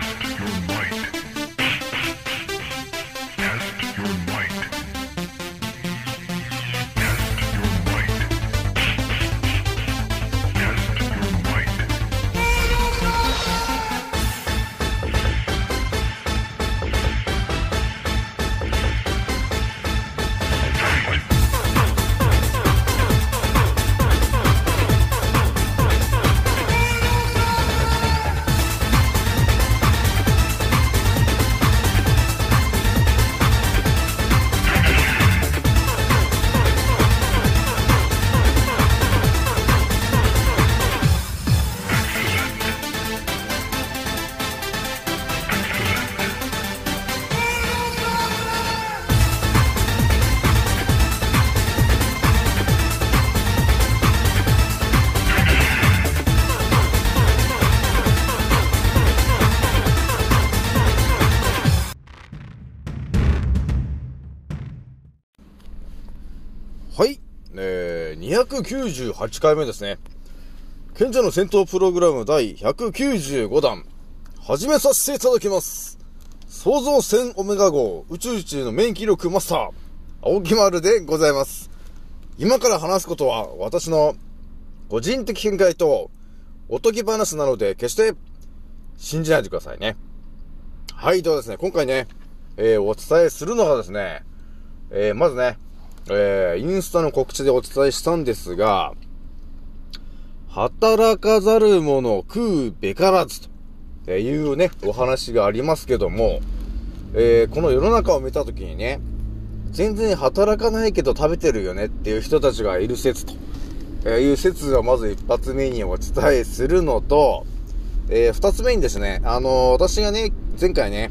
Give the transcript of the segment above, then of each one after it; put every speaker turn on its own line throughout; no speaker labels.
Test your might.
はい。えー、298回目ですね。賢者の戦闘プログラム第195弾、始めさせていただきます。創造戦オメガ号宇宙一の免疫力マスター、青木丸でございます。今から話すことは私の個人的見解とおとぎ話なので決して信じないでくださいね。はい、ではですね、今回ね、えー、お伝えするのがですね、えー、まずね、えー、インスタの告知でお伝えしたんですが、働かざる者食うべからずというね、お話がありますけども、えー、この世の中を見たときにね、全然働かないけど食べてるよねっていう人たちがいる説と、えいう説をまず一発目にお伝えするのと、えー、二つ目にですね、あのー私がね、前回ね、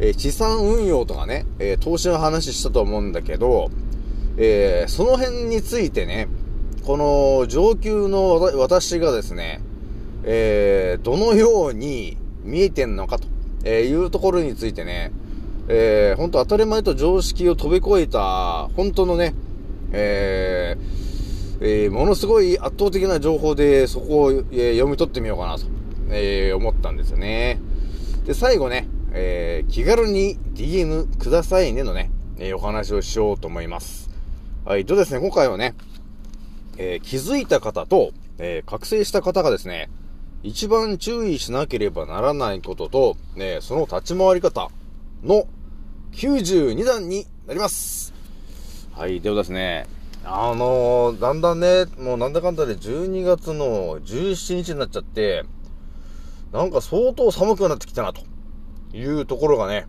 えー資産運用とかね、え投資の話したと思うんだけど、えーその辺についてね、この上級の私がですね、えーどのように見えてんのかと、いうところについてね、えー、本当当たり前と常識を飛び越えた、本当のね、えーえーものすごい圧倒的な情報でそこを、え読み取ってみようかなと、え思ったんですよね。で、最後ね、え気軽に DM くださいねのね、えお話をしようと思います。はい、とですね、今回はね、えー気づいた方と、えー覚醒した方がですね、一番注意しなければならないことと、ね、その立ち回り方の92弾になります。はい、ではですね、あのーだんだんね、もうなんだかんだで12月の17日になっちゃって、なんか相当寒くなってきたな、というところがね、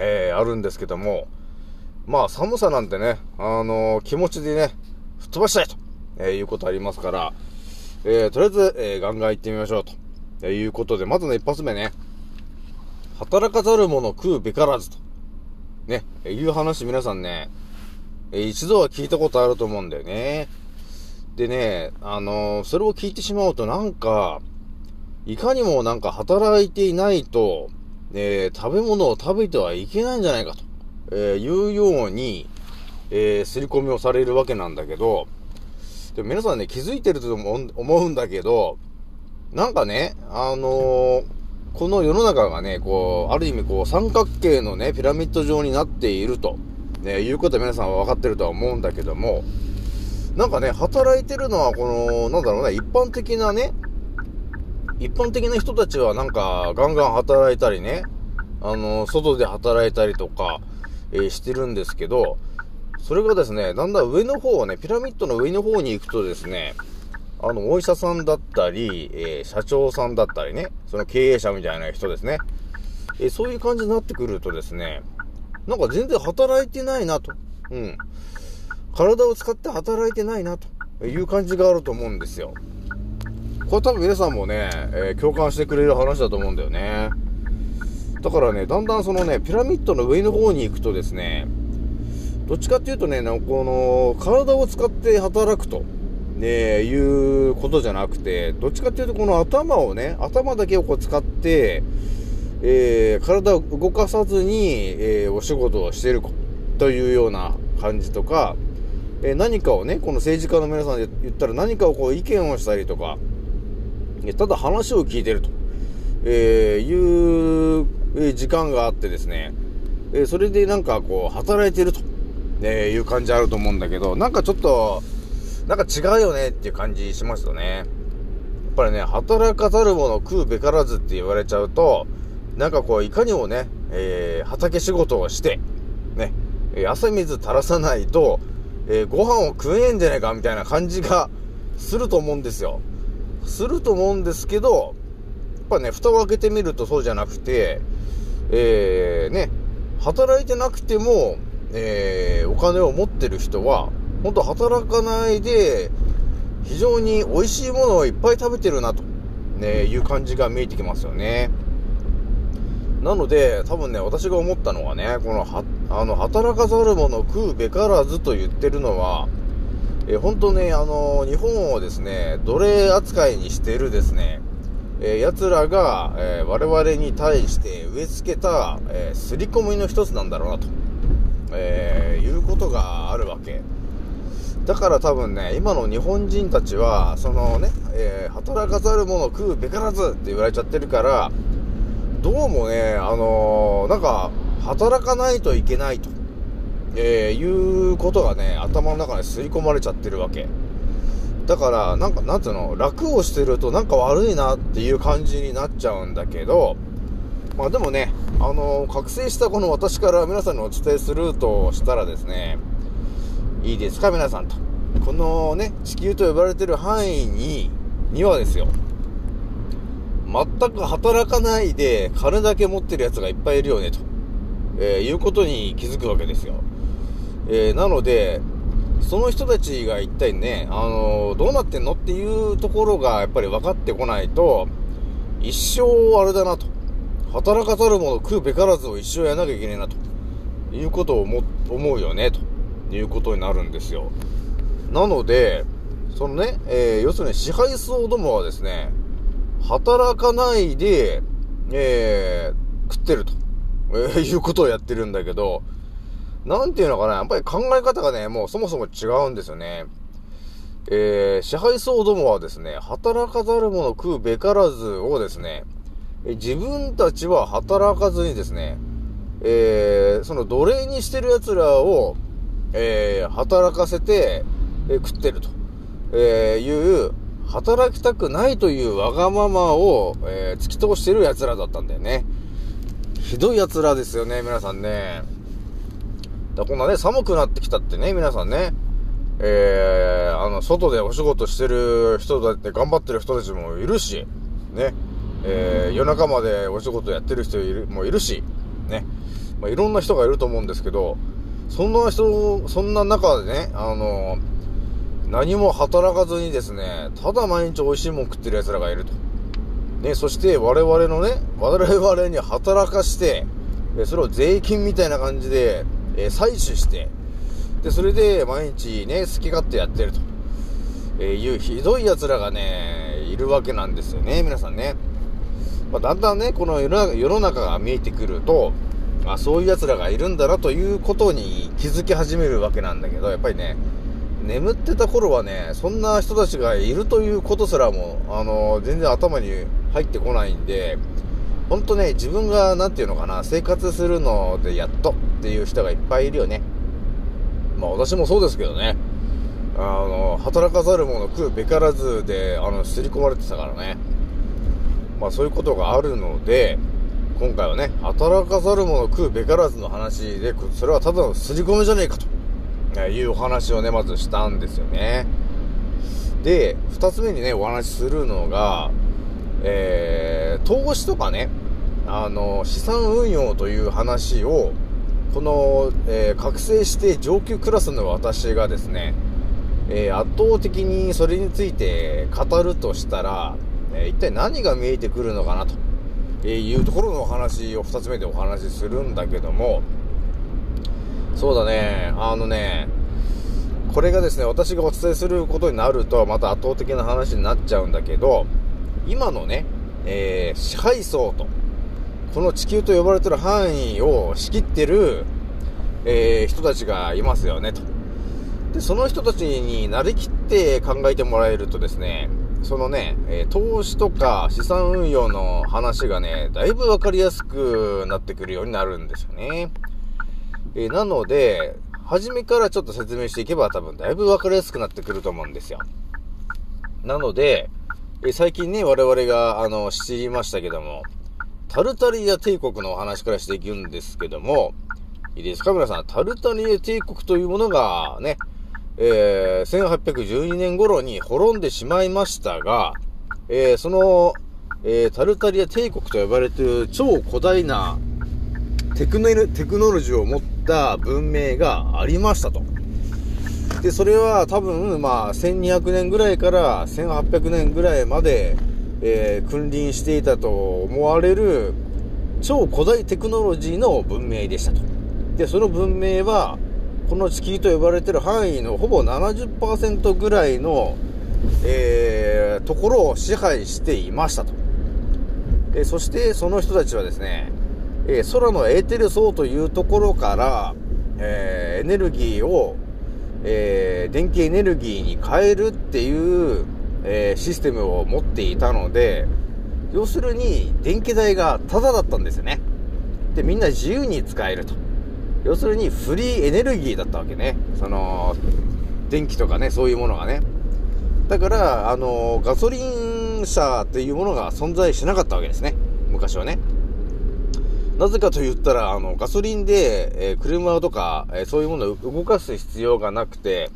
えーあるんですけども、まあ寒さなんてね、あのー気持ちでね、吹っ飛ばしたいと、えーいうことありますから、えーとりあえず、えーガンガン行ってみましょうと、えーいうことで、まずね、一発目ね、働かざる者食うべからずと、ね、えーいう話皆さんね、えー一度は聞いたことあると思うんだよね。でね、あのそれを聞いてしまうとなんか、いかにもなんか働いていないと、え食べ物を食べてはいけないんじゃないかと、えーいうように、えー、刷り込みをされるわけなんだけど、で皆さんね、気づいてると思うんだけど、なんかね、あのーこの世の中がね、こう、ある意味こう、三角形のね、ピラミッド状になっていると、ね、いうことは皆さんは分かってるとは思うんだけども、なんかね、働いてるのは、この、なんだろうね、一般的なね、一般的な人たちはなんか、ガンガン働いたりね、あの、外で働いたりとか、えしてるんですけど、それがですね、だんだん上の方ね、ピラミッドの上の方に行くとですね、あの、お医者さんだったり、えー社長さんだったりね、その経営者みたいな人ですね。えーそういう感じになってくるとですね、なんか全然働いてないなと。うん。体を使って働いてないなという感じがあると思うんですよ。これ多分皆さんもね、えー共感してくれる話だと思うんだよね。だからね、だんだんそのね、ピラミッドの上の方に行くとですね、どっちかっていうとね、この、体を使って働くと、ね、いうことじゃなくて、どっちかっていうとこの頭をね、頭だけをこう使って、えー体を動かさずに、えーお仕事をしているというような感じとか、えー何かをね、この政治家の皆さんで言ったら何かをこう意見をしたりとか、ただ話を聞いてると。えー、いうえ時間があってですね、えーそれでなんかこう、働いてると、えいう感じあると思うんだけど、なんかちょっと、なんか違うよねっていう感じしますよね。やっぱりね、働かざる者食うべからずって言われちゃうと、なんかこう、いかにもね、えー畑仕事をして、ね、え汗水垂らさないと、えーご飯を食えねえんじゃないかみたいな感じがすると思うんですよ。すると思うんですけど、ぱね、蓋を開けてみるとそうじゃなくて、えー、ね、働いてなくても、えー、お金を持ってる人は、本当働かないで、非常に美味しいものをいっぱい食べてるなと、ね、いう感じが見えてきますよね。なので、多分ね、私が思ったのはね、この、は、あの、働かざる者食うべからずと言ってるのは、え、本当ね、あの日本をですね、奴隷扱いにしているですね、えー、奴らが、えー我々に対して植え付けた、えー、刷り込みの一つなんだろうなと、えーいうことがあるわけ。だから多分ね、今の日本人たちは、そのね、えー働かざる者食うべからずって言われちゃってるから、どうもね、あのーなんか、働かないといけないと、えーいうことがね、頭の中に刷り込まれちゃってるわけ。だから、なんか、なんていうの、楽をしてるとなんか悪いなっていう感じになっちゃうんだけど、まあでもね、あの覚醒したこの私から皆さんにお伝えするとしたらですね、いいですか？皆さんと。このね、地球と呼ばれてる範囲に、にはですよ、全く働かないで金だけ持ってる奴がいっぱいいるよね、と、えーいうことに気づくわけですよ。えーなので、その人たちが一体ね、あのどうなってんのっていうところがやっぱり分かってこないと、一生あれだなと。働かざる者食うべからずを一生やらなきゃいけねえなと。いうことを思うよね、ということになるんですよ。なので、そのね、えー要するに支配層どもはですね、働かないで、えー食ってると、えーいうことをやってるんだけど、なんていうのかな、やっぱり考え方がね、もうそもそも違うんですよね。えー支配層どもはですね、働かざる者食うべからずをですね、自分たちは働かずにですね、えーその奴隷にしてる奴らを、えー働かせて、えー食ってると、えいう、働きたくないというわがままを、え突き通してる奴らだったんだよね。ひどい奴らですよね、皆さんね。だこんなね、寒くなってきたってね、皆さんね。えー、あの、外でお仕事してる人だって頑張ってる人たちもいるし、ね。えー、夜中までお仕事やってる人いるもいるし、ね。まあ、いろんな人がいると思うんですけど、そんな人、そんな中でね、あの、何も働かずにですね、ただ毎日美味しいもん食ってる奴らがいると。ね、そして我々のね、我々に働かして、それを税金みたいな感じで、えー採取して、で、それで毎日ね、好き勝手やってると、えいうひどい奴らがね、いるわけなんですよね、皆さんね。まあ、だんだんね、この世の中世の中が見えてくると、あ、そういう奴らがいるんだなということに気づき始めるわけなんだけど、やっぱりね、眠ってた頃はね、そんな人たちがいるということすらも、あの、全然頭に入ってこないんで、ほんとね、自分が、なんていうのかな、生活するのでやっとっていう人がいっぱいいるよね。まあ私もそうですけどね。あの、働かざる者食うべからずで、あの、刷り込まれてたからね。まあそういうことがあるので、今回はね、働かざる者食うべからずの話で、それはただの刷り込みじゃねえかと。いうお話をね、まずしたんですよね。で、二つ目にね、お話しするのが、えー、投資とかね、あの、資産運用という話を、この、えー覚醒して上級クラスの私がですね、えー圧倒的にそれについて語るとしたら、え一体何が見えてくるのかなと、えいうところのお話を二つ目でお話しするんだけども、そうだね、あのね、これがですね、私がお伝えすることになると、また圧倒的な話になっちゃうんだけど、今のね、えー支配層と、この地球と呼ばれてる範囲を仕切ってる、えー人たちがいますよね、と。で、その人たちになりきって考えてもらえるとですね、そのね、えー投資とか資産運用の話がね、だいぶわかりやすくなってくるようになるんですよね。えーなので、初めからちょっと説明していけば多分だいぶわかりやすくなってくると思うんですよ。なので、え最近ね、我々が、あの、知りましたけども、タルタリア帝国のお話からしていくんですけども、いいですか？皆さん、タルタリア帝国というものがね、えー、1812年頃に滅んでしまいましたが、えーその、えータルタリア帝国と呼ばれている超古代なテクノロジーを持った文明がありましたと。で、それは多分、まあ、1200年ぐらいから1800年ぐらいまで、えー君臨していたと思われる超古代テクノロジーの文明でしたと。で、その文明は、この地球と呼ばれてる範囲のほぼ70%ぐらいの、えーところを支配していましたと。えそして、その人たちはですね、えー空のエーテル層というところから、えエネルギーを、えー電気エネルギーに変えるっていう、えーシステムを持っていたので、要するに電気代がタダだったんですよね。で、みんな自由に使えると。要するにフリーエネルギーだったわけね。その、電気とかね、そういうものがね。だから、あの、ガソリン車っていうものが存在しなかったわけですね。昔はね。なぜかと言ったら、あの、ガソリンで、えー車とか、えーそういうものを動かす必要がなくて、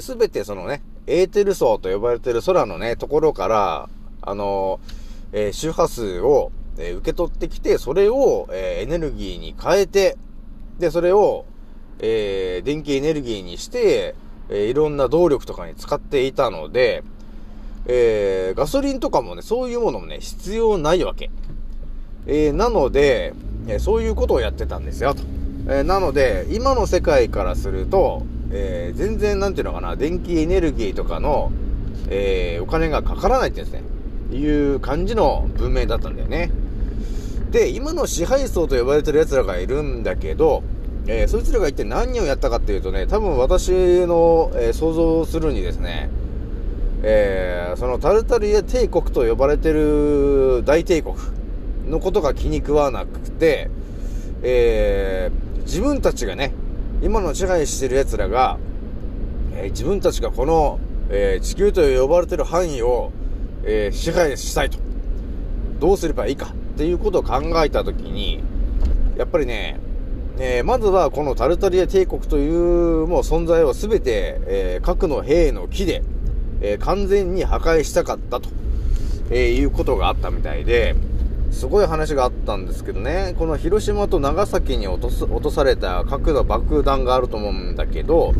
すべてそのね、エーテル層と呼ばれてる空のね、ところから、あの、えー周波数を、えー受け取ってきて、それを、えーエネルギーに変えて、で、それを、え電気エネルギーにして、えいろんな動力とかに使っていたので、えガソリンとかもね、そういうものもね、必要ないわけ。えーなので、えーそういうことをやってたんですよ、と。えーなので、今の世界からすると、えー全然、なんていうのかな、電気エネルギーとかの、えーお金がかからないってですね、いう感じの文明だったんだよね。で、今の支配層と呼ばれてる奴らがいるんだけど、えーそいつらが一体何をやったかっていうとね、多分私の、えー想像するにですね、えーそのタルタリア帝国と呼ばれてる大帝国のことが気に食わなくて、えー自分たちがね、今の支配してる奴らが、えー自分たちがこの、えー地球と呼ばれてる範囲を、え支配したいと。どうすればいいか？っていうことを考えたときに、やっぱりね、えまずはこのタルタリア帝国というもう存在をすべて、え核の兵の木で、え完全に破壊したかったと、えいうことがあったみたいで、すごい話があったんですけどね、この広島と長崎に落とす落とされた核の爆弾があると思うんだけど、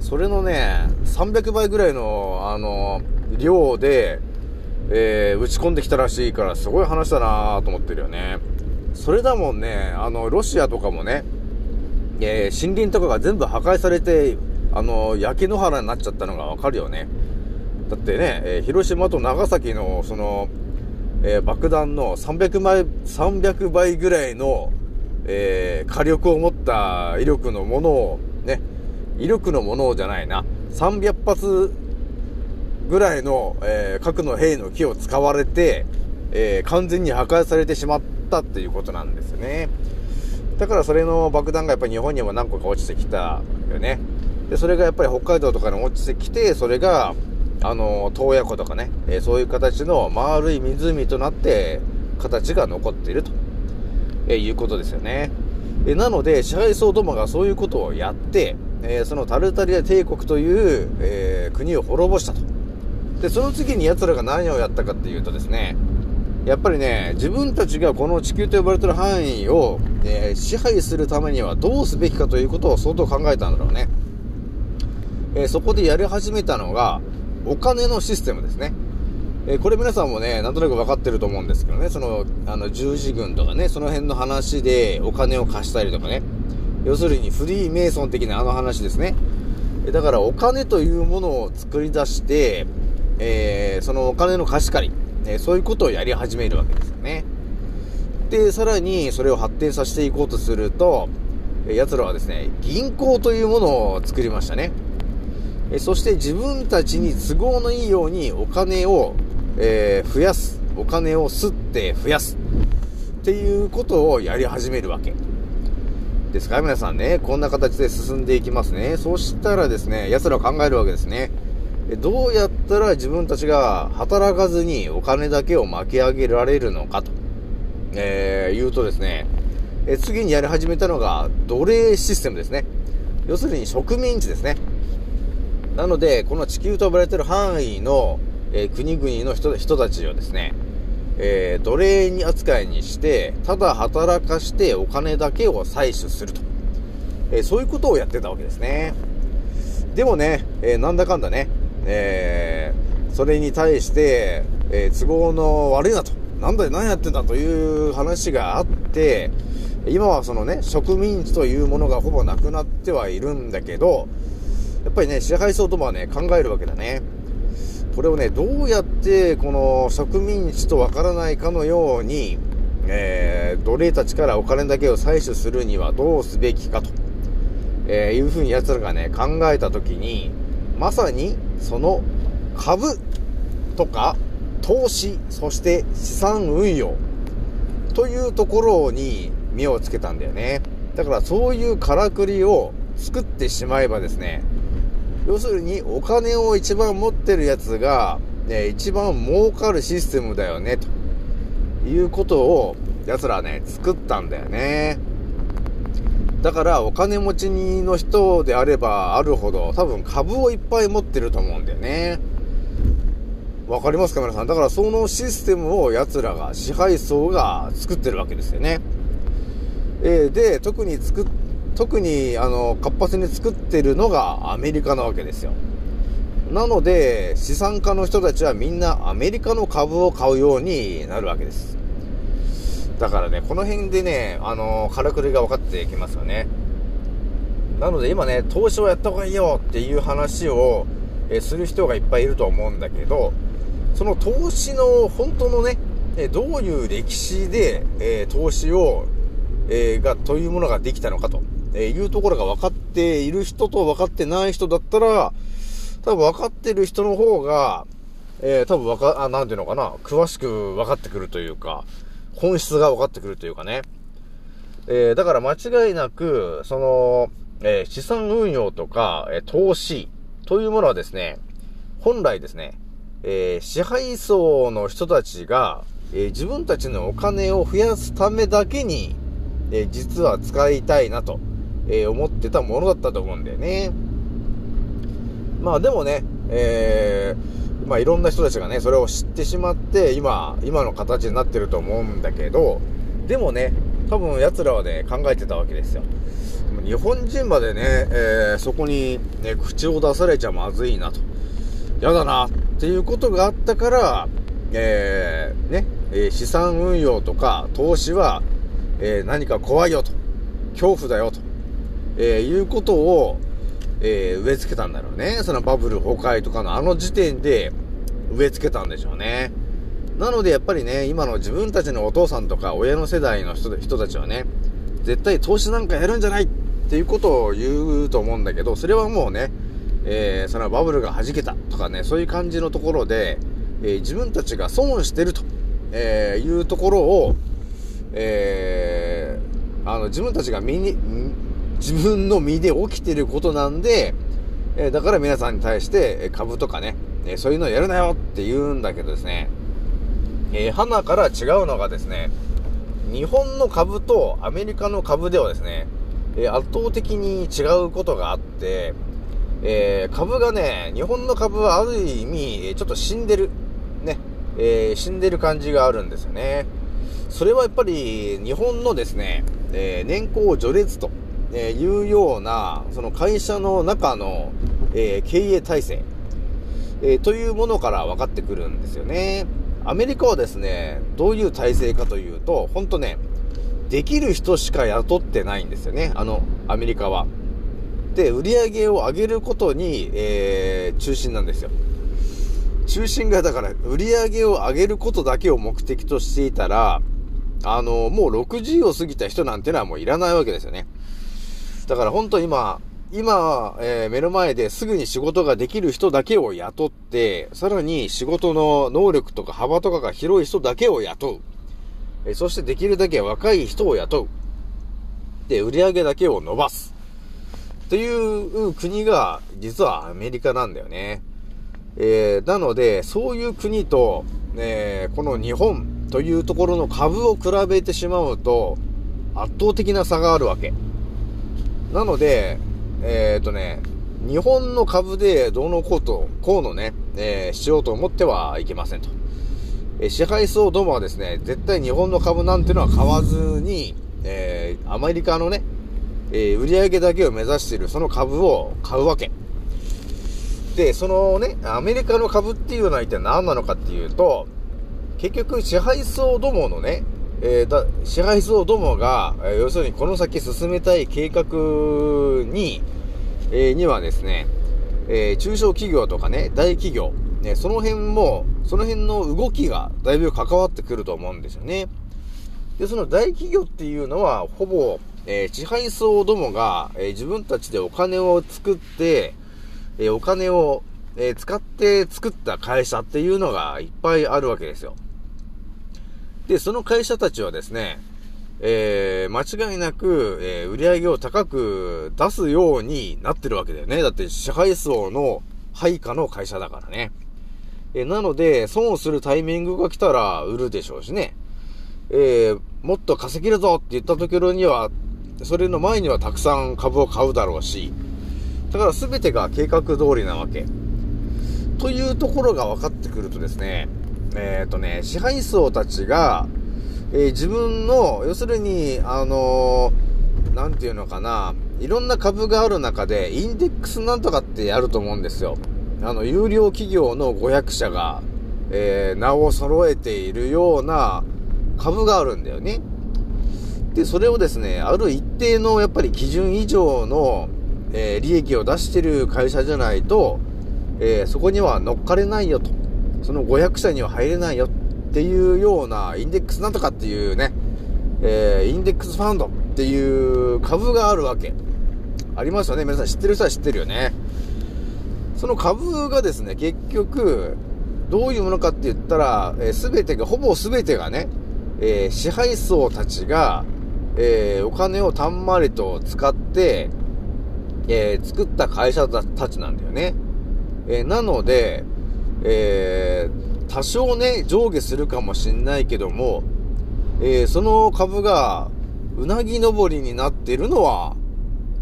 それのね、300倍ぐらいの、あの、量で、えー打ち込んできたらしいから、すごい話だなと思ってるよね。それだもんね、あの、ロシアとかもね、えー森林とかが全部破壊されて、あの、焼け野原になっちゃったのがわかるよね。だってね、えー広島と長崎の、その、えー爆弾の300倍、300倍ぐらいの、えー火力を持った威力のものを、ね、威力のものじゃないな、300発ぐらいの、えー核の兵の木を使われて、えー完全に破壊されてしまったっていうことなんですよね。だからそれの爆弾がやっぱり日本にも何個か落ちてきたよね。で、それがやっぱり北海道とかに落ちてきて、それが、あの、洞爺湖とかね、えーそういう形の丸い湖となって、形が残っていると、えーいうことですよね。えーなので、支配層どもがそういうことをやって、えそのタルタリア帝国という、え国を滅ぼしたと。で、その次に奴らが何をやったかっていうとですね、やっぱりね、自分たちがこの地球と呼ばれてる範囲を、えー支配するためにはどうすべきかということを相当考えたんだろうね。えーそこでやり始めたのが、お金のシステムですね。えこれ皆さんもね、なんとなく分かってると思うんですけどね、その、あの、十字軍とかね、その辺の話でお金を貸したりとかね。要するにフリーメイソン的なあの話ですね。だからお金というものを作り出して、えーそのお金の貸し借り、えーそういうことをやり始めるわけですよね。で、さらにそれを発展させていこうとすると、え奴らはですね、銀行というものを作りましたね。えそして自分たちに都合のいいようにお金を、えー増やす。お金を吸って増やす。っていうことをやり始めるわけ。ですから皆さんね、こんな形で進んでいきますね。そしたらですね、奴らは考えるわけですね。どうやったら自分たちが働かずにお金だけを巻き上げられるのかと、えー言うとですね、え次にやり始めたのが奴隷システムですね。要するに植民地ですね。なので、この地球と呼ばれている範囲の、えー国々の人人たちをですね、えー奴隷に扱いにして、ただ働かしてお金だけを採取すると。えーそういうことをやってたわけですね。でもね、えーなんだかんだね、えーそれに対して、え都合の悪いなと。なんだよ、何やってんだという話があって、今はそのね、植民地というものがほぼなくなってはいるんだけど、やっぱりね、支配層ともはね、考えるわけだね。これをね、どうやってこの植民地とわからないかのように、えー奴隷たちからお金だけを採取するにはどうすべきかと、えーいうふうに奴らがね、考えたときに、まさにその株とか投資、そして資産運用というところに目をつけたんだよね。だからそういうからくりを作ってしまえばですね、要するにお金を一番持ってるやつが、ね、一番儲かるシステムだよね、ということを奴らはね、作ったんだよね。だからお金持ちの人であればあるほど多分株をいっぱい持ってると思うんだよね。わかりますか皆さん？だからそのシステムを奴らが、支配層が作ってるわけですよね。えーで、特に作っ、特に、あの、活発に作ってるのがアメリカなわけですよ。なので、資産家の人たちはみんなアメリカの株を買うようになるわけです。だからね、この辺でね、あの、からくりが分かってきますよね。なので今ね、投資をやった方がいいよっていう話を、えする人がいっぱいいると思うんだけど、その投資の本当のね、どういう歴史で、え投資を、えが、というものができたのかと、えーいうところが分かっている人と分かってない人だったら、多分分かってる人の方が、えー多分分か、あ、なんていうのかな、詳しく分かってくるというか、本質が分かってくるというかね。えーだから間違いなく、その、えー資産運用とか、えー投資というものはですね、本来ですね、えー支配層の人たちが、えー自分たちのお金を増やすためだけに、えー実は使いたいなと、えー思ってたものだったと思うんだよね。まあでもね、えーまあいろんな人たちがね、それを知ってしまって、今、今の形になってると思うんだけど、でもね、多分奴らはね、考えてたわけですよ。でも日本人までね、えーそこに、ね、口を出されちゃまずいなと。やだな、っていうことがあったから、えーね、え資産運用とか投資は、え何か怖いよと。恐怖だよと。えーいうことを、えー植え付けたんだろうね。そのバブル崩壊とかのあの時点で植え付けたんでしょうね。なのでやっぱりね、今の自分たちのお父さんとか親の世代の人人たちはね、絶対投資なんかやるんじゃないっていうことを言うと思うんだけど、それはもうね、えーそのバブルが弾けたとかね、そういう感じのところで、えー自分たちが損してると、えーいうところを、えーあの、自分たちが身に、自分の身で起きてることなんで、えーだから皆さんに対して株とかね、えーそういうのやるなよって言うんだけどですね、えー、花から違うのがですね、日本の株とアメリカの株ではですね、えー圧倒的に違うことがあって、えー株がね、日本の株はある意味、ちょっと死んでる、ね、えー死んでる感じがあるんですよね。それはやっぱり日本のですね、えー年功序列とえーいうような、その会社の中の、えー経営体制、えーというものから分かってくるんですよね。アメリカはですね、どういう体制かというと、ほんとね、できる人しか雇ってないんですよね、あの、アメリカは。で、売り上げを上げることに、えー中心なんですよ。中心がだから、売り上げを上げることだけを目的としていたら、あの、もう60を過ぎた人なんてのはもういらないわけですよね。だから本当今、今、えー目の前ですぐに仕事ができる人だけを雇って、さらに仕事の能力とか幅とかが広い人だけを雇う。えーそしてできるだけ若い人を雇う。で、売り上げだけを伸ばす。という国が、実はアメリカなんだよね。えーなので、そういう国と、えーこの日本というところの株を比べてしまうと、圧倒的な差があるわけ。なので、えっ、とね、日本の株でどうのこうと、こうのね、えーしようと思ってはいけませんと。えー支配層どもはですね、絶対日本の株なんてのは買わずに、えーアメリカのね、えー売上だけを目指しているその株を買うわけ。で、そのね、アメリカの株っていうのは一体何なのかっていうと、結局支配層どものね、えーだ支配層どもが、えー要するにこの先進めたい計画に、えーにはですね、え中小企業とかね、大企業、ね、その辺も、その辺の動きがだいぶ関わってくると思うんですよね。で、その大企業っていうのは、ほぼ、え支配層どもが、え自分たちでお金を作って、えお金を、え使って作った会社っていうのがいっぱいあるわけですよ。で、その会社たちはですね、えー間違いなく、えー売り上げを高く出すようになってるわけだよね。だって支配層の配下の会社だからね。えーなので、損をするタイミングが来たら売るでしょうしね。えーもっと稼げるぞって言ったところには、それの前にはたくさん株を買うだろうし、だから全てが計画通りなわけ。というところが分かってくるとですね、えっ、とね、支配層たちが、えー自分の、要するに、あのーなんていうのかな、いろんな株がある中で、インデックスなんとかってやると思うんですよ。あの、有料企業の500社が、えー名を揃えているような株があるんだよね。で、それをですね、ある一定のやっぱり基準以上の、えー利益を出してる会社じゃないと、えーそこには乗っかれないよと。その500社には入れないよっていうような、インデックスなんとかっていうね、えーインデックスファンドっていう株があるわけ。ありますよね。皆さん知ってる人は知ってるよね。その株がですね、結局、どういうものかって言ったら、えー、全てが、ほぼ全てがね、えー支配層たちが、えーお金をたんまりと使って、えー作った会社たちなんだよね。えーなので、えー多少ね、上下するかもしんないけども、えーその株が、うなぎ登りになってるのは、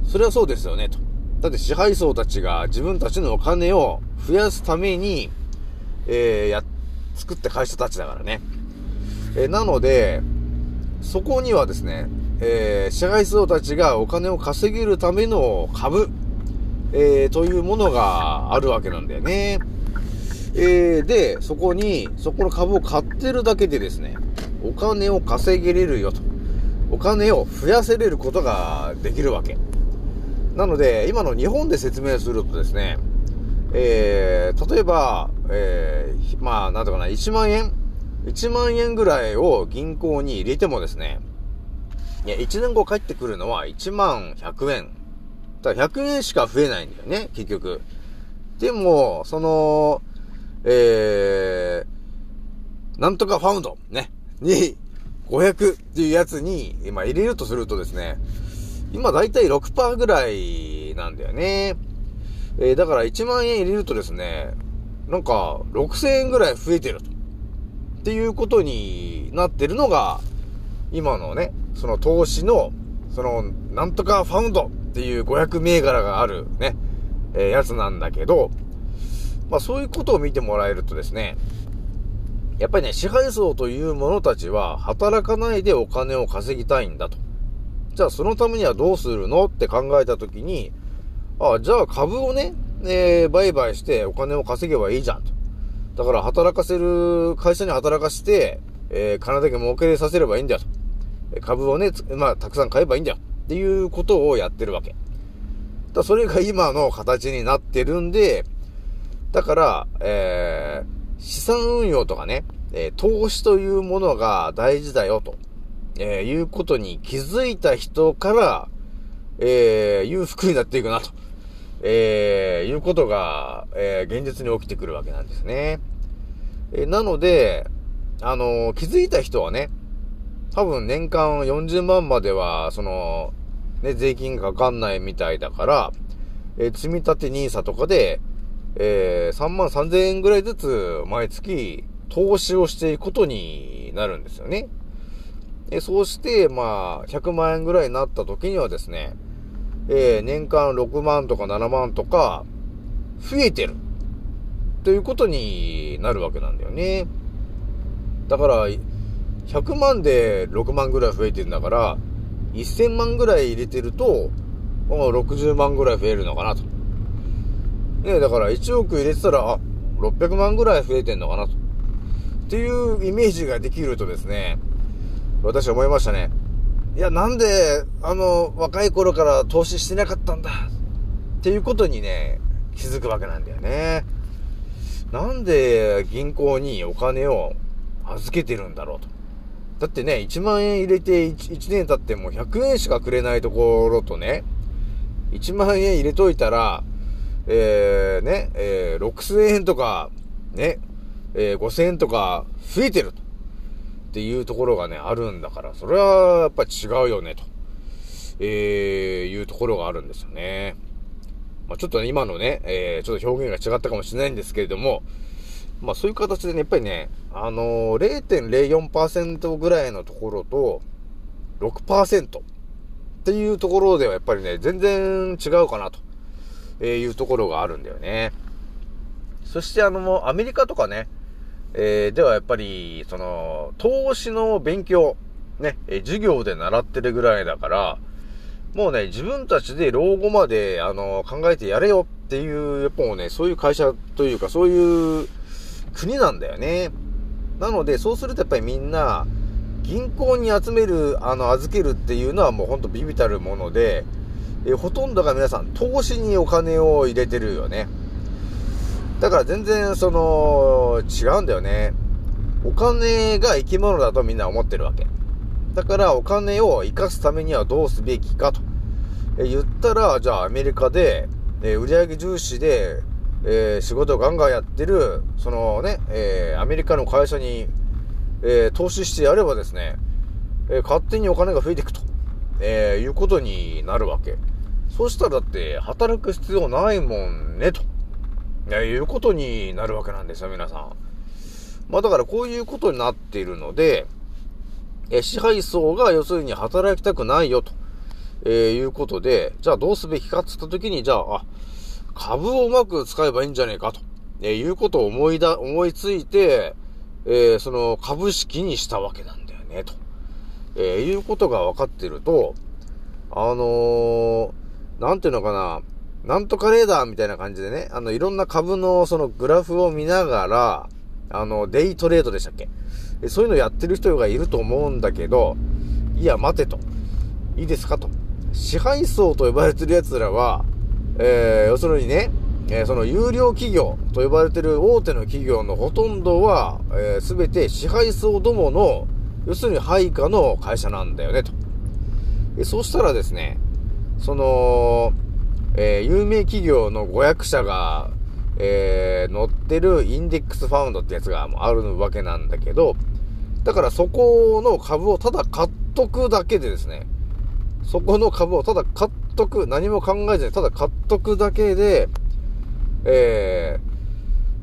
それはそうですよね、と。だって支配層たちが自分たちのお金を増やすために、えーや、作った会社たちだからね。えーなので、そこにはですね、えー支配層たちがお金を稼げるための株、えーというものがあるわけなんだよね。えーで、そこに、そこの株を買ってるだけでですね、お金を稼げれるよと。お金を増やせれることができるわけ。なので、今の日本で説明するとですね、えー、例えば、えー、まあ、なんとかな、1万円 ?1 万円ぐらいを銀行に入れてもですね、いや、1年後帰ってくるのは1万100円。だ100円しか増えないんだよね、結局。でも、その、えー、なんとかファウンド、ね、に、500っていうやつに、今入れるとするとですね、今だいたい6%ぐらいなんだよね。えーだから1万円入れるとですね、なんか6000円ぐらい増えてると。っていうことになってるのが、今のね、その投資の、その、なんとかファウンドっていう500銘柄があるね、えーやつなんだけど、まあそういうことを見てもらえるとですね、やっぱりね、支配層という者たちは働かないでお金を稼ぎたいんだと。じゃあそのためにはどうするのって考えたときに、あじゃあ株をね、えー売買してお金を稼げばいいじゃんと。だから働かせる、会社に働かせて、えー金だけ儲けさせればいいんだよと。株をね、まあ、たくさん買えばいいんだよ。っていうことをやってるわけ。だそれが今の形になってるんで、だから、えー資産運用とかね、えー投資というものが大事だよと、えーいうことに気づいた人から、えー、裕福になっていくなと、えー、いうことが、えー、現実に起きてくるわけなんですね。えー、なので、あのー、気づいた人はね、多分年間40万までは、その、ね、税金がかかんないみたいだから、えー、積み立て NISA とかで、えー、3万3000円ぐらいずつ毎月投資をしていくことになるんですよね。えそうして、まあ、100万円ぐらいになった時にはですね、えー、年間6万とか7万とか、増えてる。ということになるわけなんだよね。だから、100万で6万ぐらい増えてるんだから、1000万ぐらい入れてると、60万ぐらい増えるのかなと。ねだから1億入れてたら、あ、600万ぐらい増えてんのかなと。っていうイメージができるとですね、私は思いましたね。いや、なんで、あの、若い頃から投資してなかったんだ？っていうことにね、気づくわけなんだよね。なんで銀行にお金を預けてるんだろうと。だってね、1万円入れて 1, 1年経っても100円しかくれないところとね、1万円入れといたら、えー、ね、えー、6000円とか、ね、えー、5000円とか増えてると。っていうところがね、あるんだから、それはやっぱり違うよね、と、えー、いうところがあるんですよね。まあ、ちょっとね、今のね、えー、ちょっと表現が違ったかもしれないんですけれども、まあそういう形でね、やっぱりね、あのー、0.04%ぐらいのところと、6%っていうところではやっぱりね、全然違うかなと、えいうところがあるんだよね。そしてあの、アメリカとかね、えー、ではやっぱり、その、投資の勉強、ね、え授業で習ってるぐらいだから、もうね、自分たちで老後まで、あの、考えてやれよっていう、やっぱもうね、そういう会社というか、そういう国なんだよね。なので、そうするとやっぱりみんな、銀行に集める、あの、預けるっていうのはもうほんとビビたるもので、えほとんどが皆さん、投資にお金を入れてるよね。だから全然、その、違うんだよね。お金が生き物だとみんな思ってるわけ。だからお金を生かすためにはどうすべきかと。え言ったら、じゃあアメリカで、え売上重視で、えー、仕事をガンガンやってる、そのね、えー、アメリカの会社に、えー、投資してやればですね、え勝手にお金が増えていくと、えいうことになるわけ。そしたらだって、働く必要ないもんね、と。いうことになるわけなんですよ、皆さん。まあだからこういうことになっているので、え支配層が要するに働きたくないよと、えー、いうことで、じゃあどうすべきかって言った時に、じゃあ、あ、株をうまく使えばいいんじゃねえかと、えー、いうことを思いだ、思いついて、えー、その株式にしたわけなんだよね、と、えいうことが分かってると、あのなんていうのかな、なんとかレーダーみたいな感じでね、あの、いろんな株のそのグラフを見ながら、あの、デイトレードでしたっけ？そういうのやってる人がいると思うんだけど、いや、待てと。いいですかと。支配層と呼ばれてる奴らは、えー、要するにね、えー、その有料企業と呼ばれてる大手の企業のほとんどは、えー、全て支配層どもの、要するに配下の会社なんだよね、と。えそうしたらですね、その、え有名企業の500社が、えー、乗ってるインデックスファウンドってやつがあるわけなんだけど、だからそこの株をただ買っとくだけでですね、そこの株をただ買っとく、何も考えずにただ買っとくだけで、え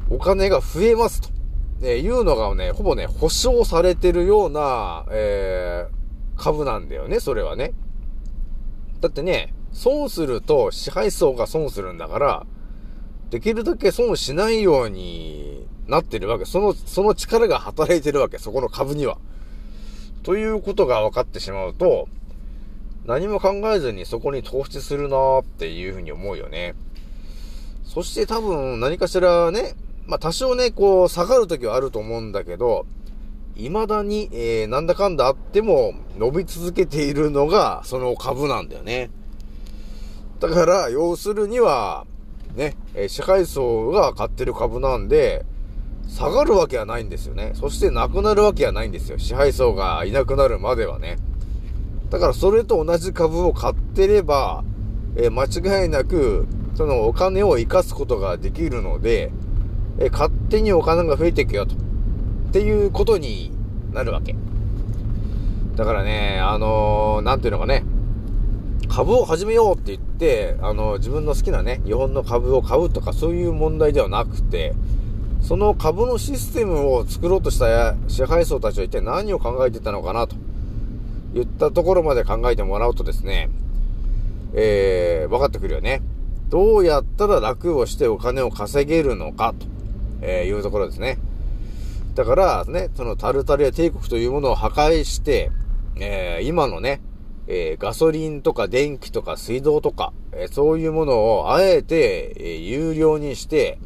ー、お金が増えますと、えいうのがね、ほぼね、保証されてるような、えー、株なんだよね、それはね。だってね、損すると支配層が損するんだから、できるだけ損しないようになってるわけ。その、その力が働いてるわけ。そこの株には。ということが分かってしまうと、何も考えずにそこに投資するなーっていうふうに思うよね。そして多分何かしらね、まあ多少ね、こう下がるときはあると思うんだけど、未だに、えー、なんだかんだあっても伸び続けているのがその株なんだよね。だから、要するには、ね、え支配層が買ってる株なんで、下がるわけはないんですよね。そしてなくなるわけはないんですよ。支配層がいなくなるまではね。だからそれと同じ株を買ってれば、えー間違いなく、そのお金を生かすことができるので、えー勝手にお金が増えていくよと。っていうことになるわけ。だからね、あのーなんていうのかね、株を始めようって言って、あの自分の好きなね、日本の株を買うとかそういう問題ではなくて、その株のシステムを作ろうとした支配層たちは一体何を考えてたのかなと言ったところまで考えてもらうとですね、えー、分かってくるよね。どうやったら楽をしてお金を稼げるのかと、えいうところですね。だからね、そのタルタルや帝国というものを破壊して、えー今のね、えーガソリンとか電気とか水道とか、えーそういうものをあえて、えー有料にして、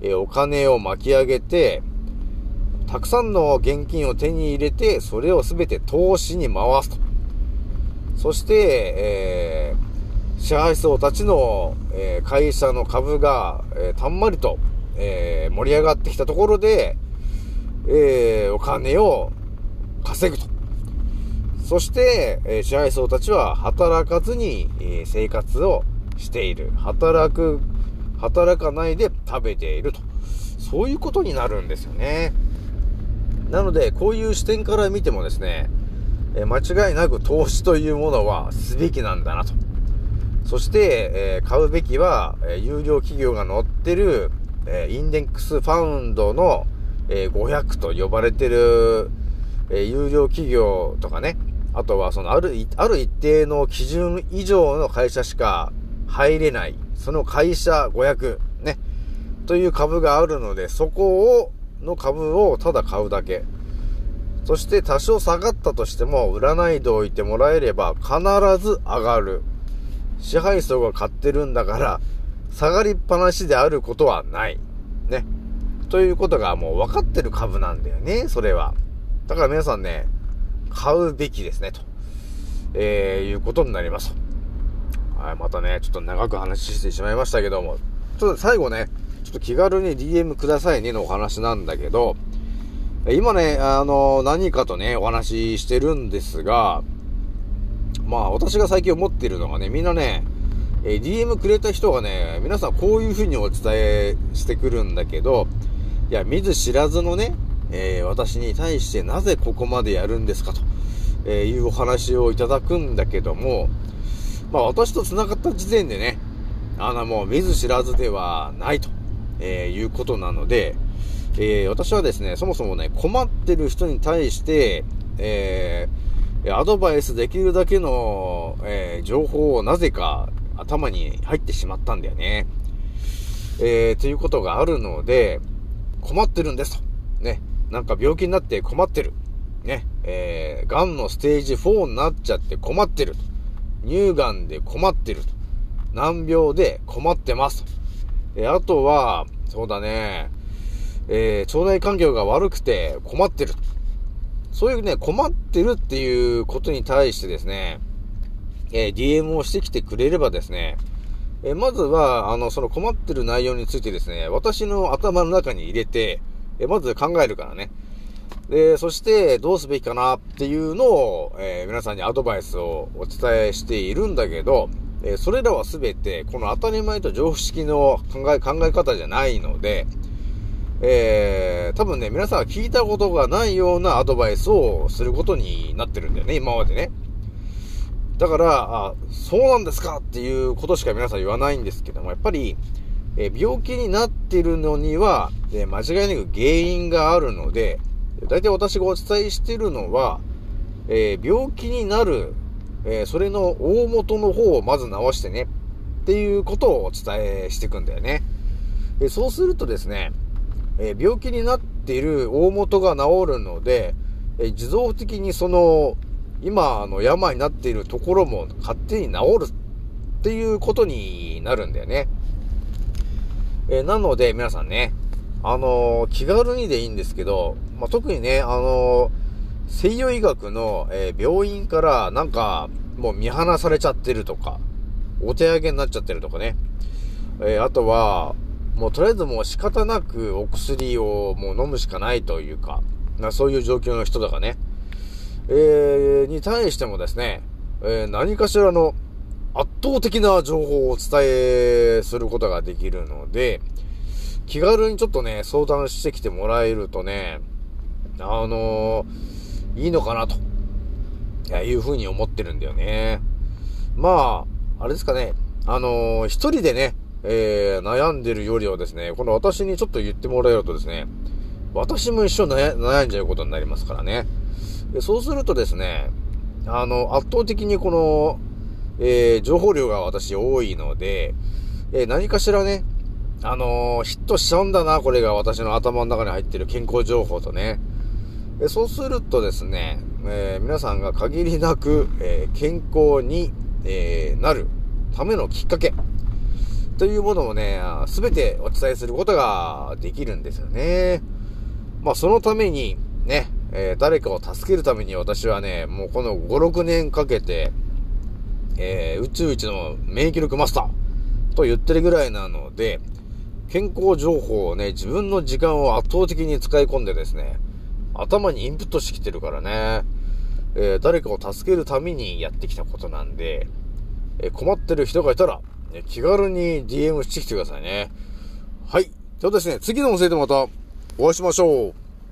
えお金を巻き上げて、たくさんの現金を手に入れて、それをすべて投資に回すと。そして、え支配層たちの、え会社の株が、えたんまりと、え盛り上がってきたところで、えーお金を稼ぐと。そして、えー支配層たちは働かずに、えー生活をしている。働く、働かないで食べていると。そういうことになるんですよね。なので、こういう視点から見てもですね、えー間違いなく投資というものはすべきなんだなと。そして、えー買うべきは、えー有料企業が載ってる、えーインデックスファウンドの、え500と呼ばれてる、え有料企業とかね、あとはそのある、ある一定の基準以上の会社しか入れない、その会社500、ね、という株があるので、そこを、の株をただ買うだけ。そして多少下がったとしても、売らないでおいてもらえれば必ず上がる。支配層が買ってるんだから、下がりっぱなしであることはない。ね。ということがもう分かってる株なんだよね、それは。だから皆さんね、買うべきですね、と。えー、いうことになります。はい、またね、ちょっと長く話してしまいましたけども、ちょっと最後ね、ちょっと気軽に DM くださいねのお話なんだけど、今ね、あの、何かとね、お話ししてるんですが、まあ、私が最近思っているのがね、みんなね、え DM くれた人がね、皆さんこういう風にお伝えしてくるんだけど、いや、見ず知らずのね、えー私に対してなぜここまでやるんですかと、えいうお話をいただくんだけども、まあ私と繋がった時点でね、あのもう見ず知らずではないと、えーいうことなので、えー私はですね、そもそもね、困ってる人に対して、えーアドバイスできるだけの、えー情報をなぜか頭に入ってしまったんだよね。えーということがあるので、困ってるんですと。ね。なんか病気になって困ってる。ね。えー、癌のステージ4になっちゃって困ってると。乳がんで困ってると。難病で困ってますと。えあとは、そうだね、えー腸内環境が悪くて困ってる。そういうね、困ってるっていうことに対してですね、えー DM をしてきてくれればですね、えまずは、あの、その困ってる内容についてですね、私の頭の中に入れて、えまず考えるからね。で、そして、どうすべきかなっていうのを、えー皆さんにアドバイスをお伝えしているんだけど、えーそれらはすべて、この当たり前と常識の考え、考え方じゃないので、えー、多分ね、皆さんが聞いたことがないようなアドバイスをすることになってるんだよね、今までね。だから、あ、そうなんですかっていうことしか皆さん言わないんですけども、やっぱり、え病気になってるのには、え間違いなく原因があるので、大体私がお伝えしてるのは、えー病気になる、えそれの大元の方をまず直してね、っていうことをお伝えしていくんだよね。えそうするとですね、え病気になっている大元が治るので、えー自動的にその、今、あの、病になっているところも勝手に治るっていうことになるんだよね。えーなので、皆さんね、あのー気軽にでいいんですけど、まあ、特にね、あのー西洋医学の、え病院からなんか、もう見放されちゃってるとか、お手上げになっちゃってるとかね。えあとは、もうとりあえずもう仕方なくお薬をもう飲むしかないというか、なそういう状況の人とかね、えーに対してもですね、えー何かしらの圧倒的な情報をお伝えすることができるので、気軽にちょっとね、相談してきてもらえるとね、あのーいいのかなと、いうふうに思ってるんだよね。まあ、あれですかね、あのー一人でね、えー悩んでるよりはですね、この私にちょっと言ってもらえるとですね、私も一緒悩んじゃうことになりますからね。でそうするとですね、あの、圧倒的にこの、えー情報量が私多いので、えー何かしらね、あのーヒットしちゃうんだな、これが私の頭の中に入ってる健康情報とね。えそうするとですね、え皆さんが限りなく、え健康に、えなるためのきっかけというものをね、すべてお伝えすることができるんですよね。まあそのためにね、えー誰かを助けるために私はね、もうこの5、6年かけて、えー宇宙一の免疫力マスターと言ってるぐらいなので、健康情報をね、自分の時間を圧倒的に使い込んでですね、頭にインプットしてきてるからね、えー誰かを助けるためにやってきたことなんで、え困ってる人がいたら、ね気軽に DM してきてくださいね。はい。じゃあですね、次の音声でまたお会いしましょう。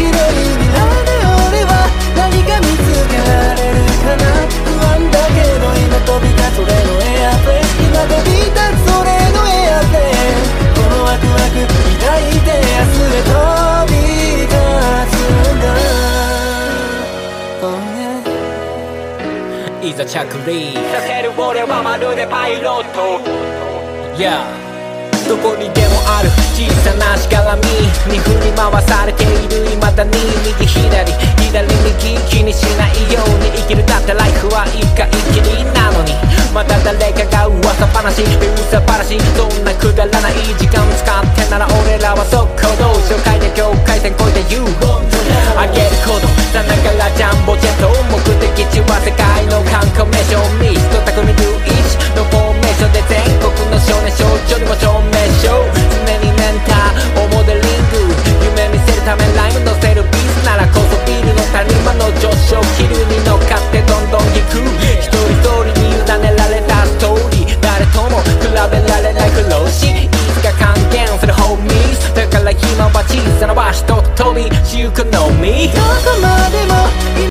い未来で俺は何か見つけられるかな不安だけど今飛び立つ俺のエアプレイ今飛び立つ俺のエアプレイこのワクワク抱いて明日へ飛び立つんだ Oh yeah
いざ着陸させる俺はまるでパイロット Yeah どこにでもある小さなしがらみに振り回されている未だに右左左右気にしないように生きるだってライフは一回きりなのにまた誰かが噂話噂話そんなくだらない時間使ってなら俺らは速攻動紹介で境界線越えて言うあげるほどさながらジャンボジェット目的地は世界の観光名所ミスト匠ルイチのフォーメーションで全国の少年少女にも証明でしょ常にメンターをモデリング夢見せるためライム乗せるビーならこそビールの谷間の上昇気流に乗っかってどんどん引く一人一人に委ねられたストーリー誰とも比べられない苦労しいつか還元するホーミーだから今は小さな場所と飛びしゆくのみど
こまでも